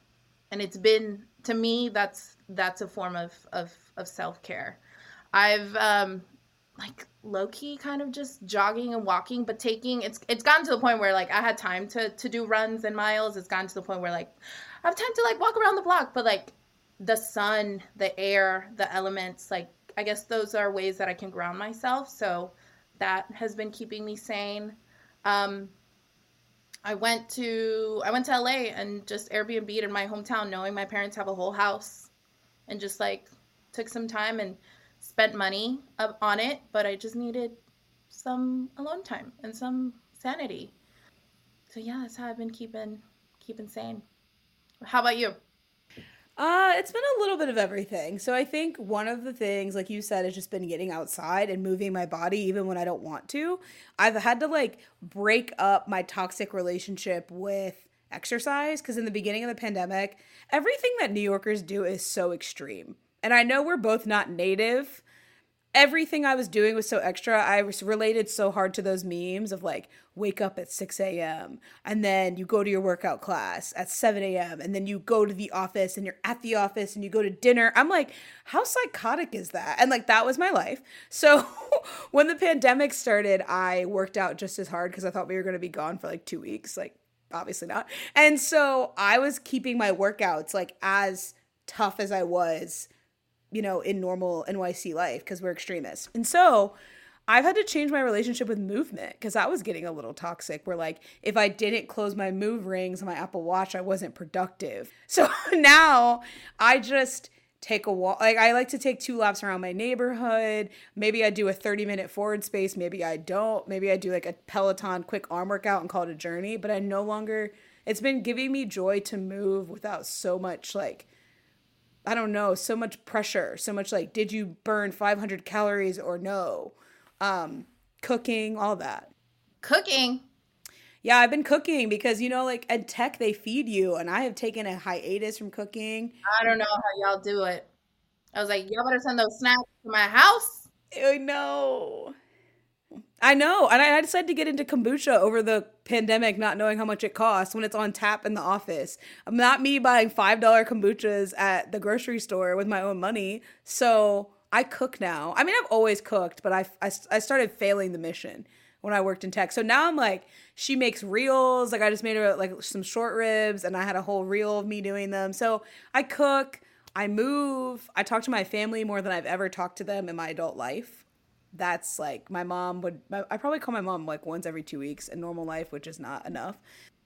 and it's been to me that's that's a form of of, of self care. I've um, like low key kind of just jogging and walking, but taking it's it's gotten to the point where like I had time to to do runs and miles. It's gotten to the point where like I have time to like walk around the block, but like the sun, the air, the elements, like I guess those are ways that I can ground myself. So that has been keeping me sane. Um, I went to I went to LA and just Airbnb'd in my hometown, knowing my parents have a whole house, and just like took some time and spent money on it, but I just needed some alone time and some sanity. So yeah, that's how I've been keeping keeping sane. How about you? Uh, it's been a little bit of everything. So I think one of the things, like you said, has just been getting outside and moving my body even when I don't want to. I've had to like break up my toxic relationship with exercise because in the beginning of the pandemic, everything that New Yorkers do is so extreme. And I know we're both not native, everything I was doing was so extra. I was related so hard to those memes of like wake up at 6 a.m. and then you go to your workout class at 7 a.m. and then you go to the office and you're at the office and you go to dinner. I'm like, how psychotic is that? And like that was my life. So when the pandemic started, I worked out just as hard because I thought we were going to be gone for like two weeks. Like, obviously not. And so I was keeping my workouts like as tough as I was you know, in normal NYC life because we're extremists. And so I've had to change my relationship with movement because I was getting a little toxic where like if I didn't close my move rings on my Apple Watch, I wasn't productive. So now I just take a walk like I like to take two laps around my neighborhood. Maybe I do a 30 minute forward space, maybe I don't. Maybe I do like a Peloton quick arm workout and call it a journey, but I no longer it's been giving me joy to move without so much like I don't know, so much pressure, so much like, did you burn 500 calories or no? Um, cooking, all that. Cooking? Yeah, I've been cooking because, you know, like at tech, they feed you, and I have taken a hiatus from cooking. I don't know how y'all do it. I was like, y'all better send those snacks to my house. I know. I know. And I decided to get into kombucha over the pandemic, not knowing how much it costs when it's on tap in the office. I'm not me buying $5 kombuchas at the grocery store with my own money. So I cook now. I mean, I've always cooked, but I, I, I started failing the mission when I worked in tech. So now I'm like, she makes reels. Like I just made her like some short ribs and I had a whole reel of me doing them. So I cook, I move, I talk to my family more than I've ever talked to them in my adult life that's like my mom would i probably call my mom like once every two weeks in normal life which is not enough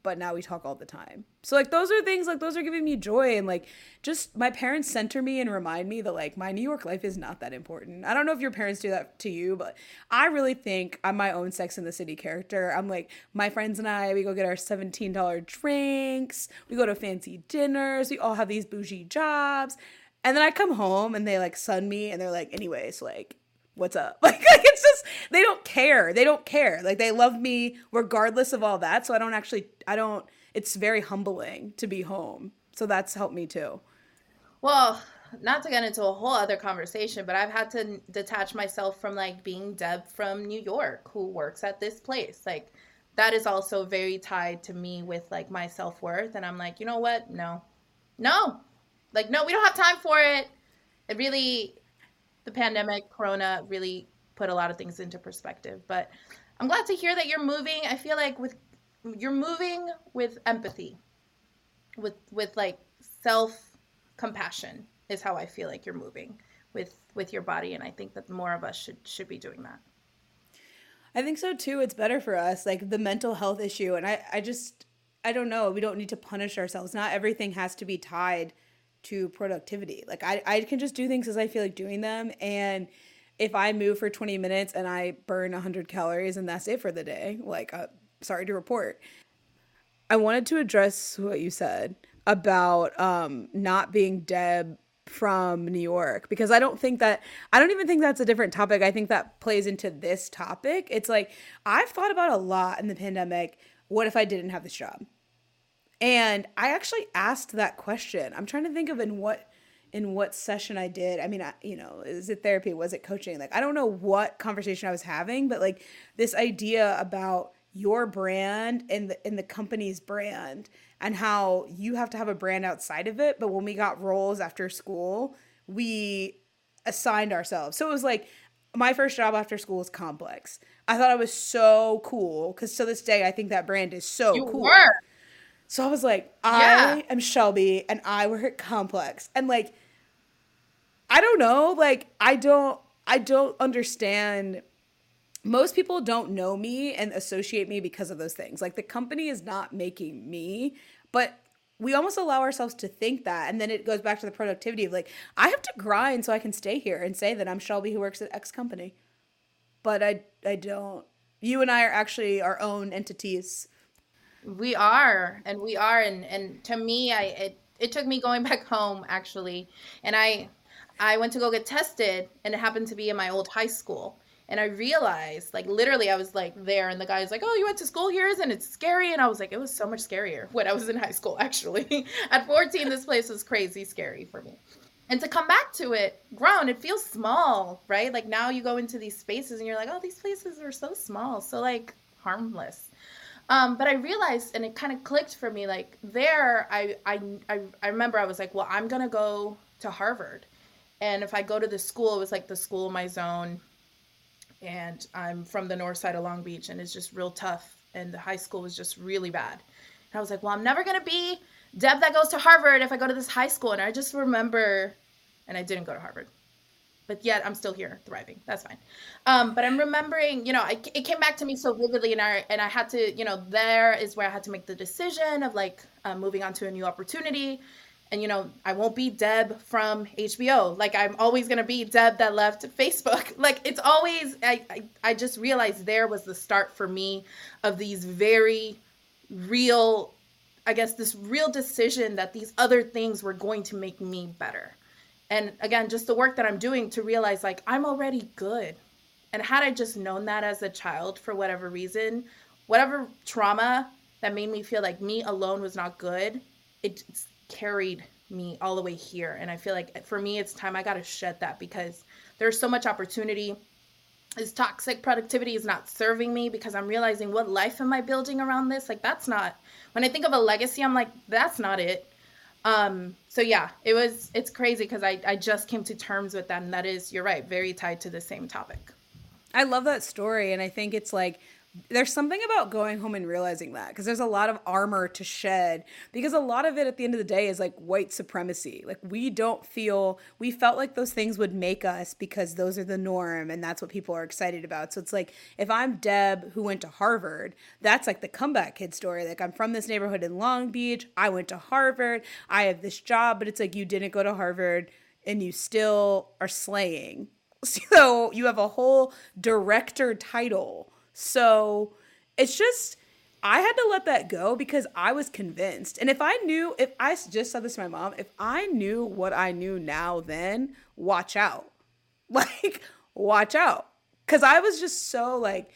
but now we talk all the time. So like those are things like those are giving me joy and like just my parents center me and remind me that like my new york life is not that important. I don't know if your parents do that to you but i really think i'm my own sex in the city character. I'm like my friends and i we go get our $17 drinks we go to fancy dinners we all have these bougie jobs and then i come home and they like sun me and they're like anyways like what's up? Like, like it's just they don't care. They don't care. Like they love me regardless of all that. So i don't actually i don't it's very humbling to be home. So that's helped me too. Well not to get into a whole other conversation but i've had to detach myself from like being deb from new york who works at this place. Like that is also very tied to me with like my self-worth. And i'm like you know what? No. No. Like no we don't have time for it. It really the pandemic, Corona really put a lot of things into perspective. But I'm glad to hear that you're moving. I feel like with you're moving with empathy, with with like self compassion is how I feel like you're moving with with your body, and I think that more of us should should be doing that. I think so too. It's better for us, like the mental health issue, and I I just I don't know. We don't need to punish ourselves. Not everything has to be tied to productivity. Like I, I can just do things as I feel like doing them. And if I move for 20 minutes and I burn 100 calories and that's it for the day, like, uh, sorry to report. I wanted to address what you said about um, not being Deb from New York because I don't think that I don't even think that's a different topic. I think that plays into this topic. It's like I've thought about a lot in the pandemic. What if I didn't have this job? And I actually asked that question. I'm trying to think of in what in what session I did. I mean, I, you know, is it therapy? Was it coaching? Like I don't know what conversation I was having, but like this idea about your brand and the in the company's brand and how you have to have a brand outside of it, but when we got roles after school, we assigned ourselves. So it was like my first job after school was complex. I thought I was so cool because to this day I think that brand is so you cool. Were. So I was like, I yeah. am Shelby and I work at Complex. And like, I don't know, like, I don't, I don't understand. Most people don't know me and associate me because of those things. Like, the company is not making me, but we almost allow ourselves to think that. And then it goes back to the productivity of like, I have to grind so I can stay here and say that I'm Shelby who works at X company. But I, I don't. You and I are actually our own entities we are, and we are, and and to me, I it it took me going back home actually, and I I went to go get tested, and it happened to be in my old high school. And I realized, like, literally, I was like there, and the guy's like, Oh, you went to school here? Isn't it scary? And I was like, It was so much scarier when I was in high school, actually. At 14, this place was crazy scary for me. And to come back to it grown, it feels small, right? Like now you go into these spaces and you're like, Oh, these places are so small, so like harmless. Um, but I realized, and it kind of clicked for me. Like there, I, I, I, I remember I was like, well, I'm gonna go to Harvard, and if I go to the school, it was like the school of my zone, and I'm from the north side of Long Beach, and it's just real tough, and the high school was just really bad. And I was like, well, I'm never gonna be Deb that goes to Harvard if I go to this high school, and I just remember, and I didn't go to Harvard but yet I'm still here thriving. That's fine. Um, but I'm remembering, you know, I, it came back to me so vividly, and I and I had to, you know, there is where I had to make the decision of like uh, moving on to a new opportunity, and you know, I won't be Deb from HBO. Like I'm always gonna be Deb that left Facebook. Like it's always. I I, I just realized there was the start for me of these very real. I guess this real decision that these other things were going to make me better and again just the work that i'm doing to realize like i'm already good. And had i just known that as a child for whatever reason whatever trauma that made me feel like me alone was not good it carried me all the way here. And i feel like for me it's time i got to shed that because there's so much opportunity. This toxic productivity is not serving me because i'm realizing what life am i building around this? Like that's not when i think of a legacy i'm like that's not it um, so yeah, it was it's crazy because I, I just came to terms with and that is, you're right, very tied to the same topic. I love that story and I think it's like there's something about going home and realizing that because there's a lot of armor to shed because a lot of it at the end of the day is like white supremacy. Like we don't feel we felt like those things would make us because those are the norm and that's what people are excited about. So it's like if i'm deb who went to harvard that's like the comeback kid story. Like i'm from this neighborhood in long beach i went to harvard i have this job but it's like you didn't go to harvard and you still are slaying. So you have a whole director title so it's just I had to let that go because I was convinced. And if I knew, if I just said this to my mom, if I knew what I knew now, then watch out. Like, watch out. Because I was just so like,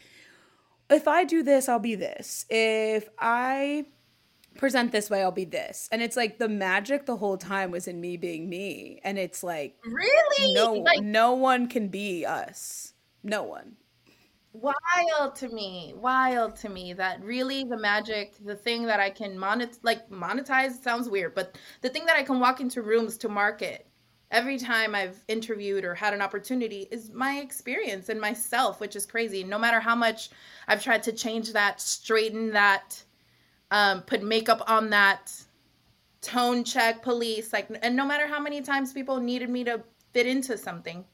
if I do this, I'll be this. If I present this way, I'll be this. And it's like the magic the whole time was in me being me. And it's like, really? No, like- no one can be us. No one wild to me wild to me that really the magic the thing that i can monet like monetize sounds weird but the thing that i can walk into rooms to market every time i've interviewed or had an opportunity is my experience and myself which is crazy. No matter how much i've tried to change that straighten that um, put makeup on that tone check police like and no matter how many times people needed me to fit into something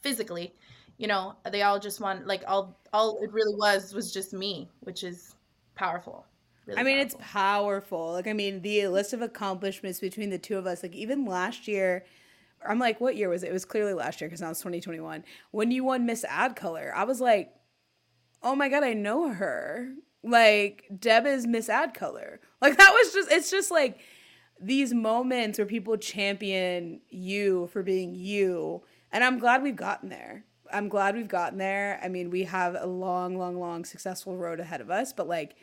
physically you know they all just want like all all it really was was just me which is powerful really i mean powerful. it's powerful. like i mean the list of accomplishments between the two of us like even last year i'm like what year was it? It was clearly last year because now it's 2021 when you won miss ADCOLOR i was like oh my god i know her. Like deb is miss ADCOLOR. Like that was just it's just like these moments where people champion you for being you and i'm glad we've gotten there I'm glad we've gotten there. I mean, we have a long, long, long successful road ahead of us, but like,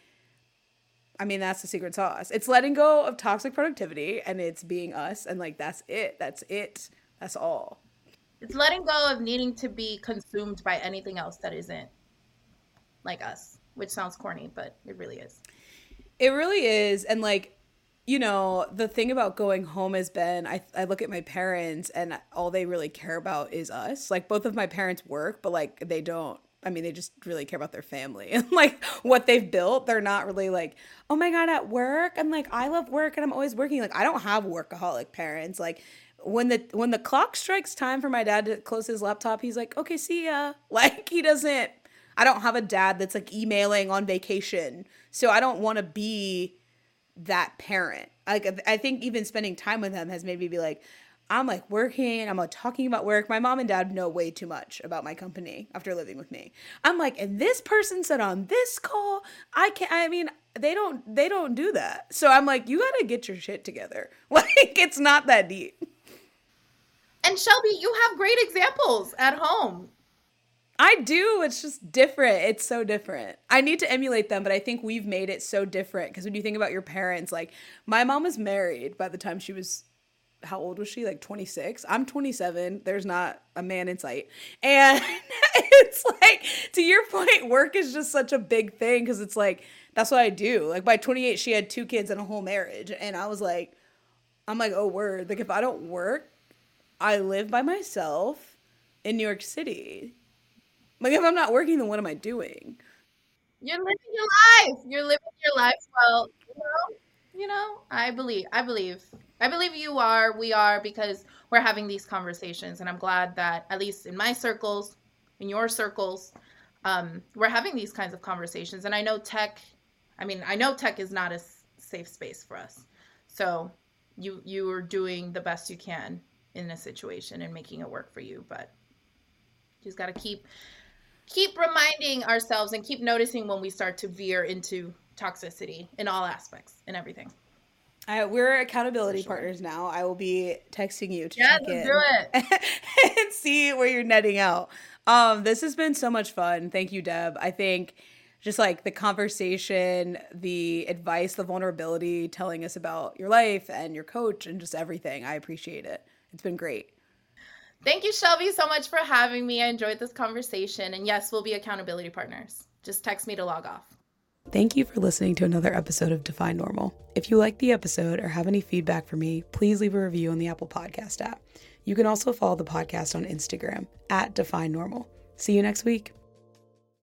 I mean, that's the secret sauce. It's letting go of toxic productivity and it's being us. And like, that's it. That's it. That's all. It's letting go of needing to be consumed by anything else that isn't like us, which sounds corny, but it really is. It really is. And like, you know, the thing about going home has been I, I look at my parents and all they really care about is us. Like both of my parents work, but like they don't I mean, they just really care about their family and like what they've built. They're not really like, oh my God, at work. I'm like, I love work and I'm always working. Like, I don't have workaholic parents. Like, when the when the clock strikes time for my dad to close his laptop, he's like, okay, see ya. Like, he doesn't, I don't have a dad that's like emailing on vacation. So I don't want to be that parent. Like I think even spending time with them has made me be like, I'm like working, I'm like talking about work. My mom and dad know way too much about my company after living with me. I'm like, and this person said on this call, I can't I mean, they don't they don't do that. So I'm like, you gotta get your shit together. Like it's not that deep. And Shelby, you have great examples at home. I do. It's just different. It's so different. I need to emulate them, but I think we've made it so different because when you think about your parents, like my mom was married by the time she was how old was she? Like 26. I'm 27. There's not a man in sight. And it's like to your point, work is just such a big thing because it's like that's what I do. Like by 28, she had two kids and a whole marriage. And I was like, I'm like, oh word. Like if I don't work, I live by myself in New York City. Like if I'm not working, then what am I doing? You're living your life. You're living your life well, you know. You know, I believe. I believe. I believe you are. We are because we're having these conversations, and I'm glad that at least in my circles, in your circles, um, we're having these kinds of conversations. And I know tech. I mean, I know tech is not a safe space for us. So you you are doing the best you can in a situation and making it work for you, but you just got to keep keep reminding ourselves and keep noticing when we start to veer into toxicity in all aspects and everything. I, we're accountability sure. partners now. I will be texting you to yeah, check in do it. and see where you're netting out. Um, this has been so much fun. Thank you, Deb. I think just like the conversation, the advice, the vulnerability, telling us about your life and your coach and just everything. I appreciate it. It's been great. Thank you, Shelby, so much for having me. I enjoyed this conversation. And yes, we'll be accountability partners. Just text me to log off. Thank you for listening to another episode of Define Normal. If you like the episode or have any feedback for me, please leave a review on the Apple Podcast app. You can also follow the podcast on Instagram at Define Normal. See you next week.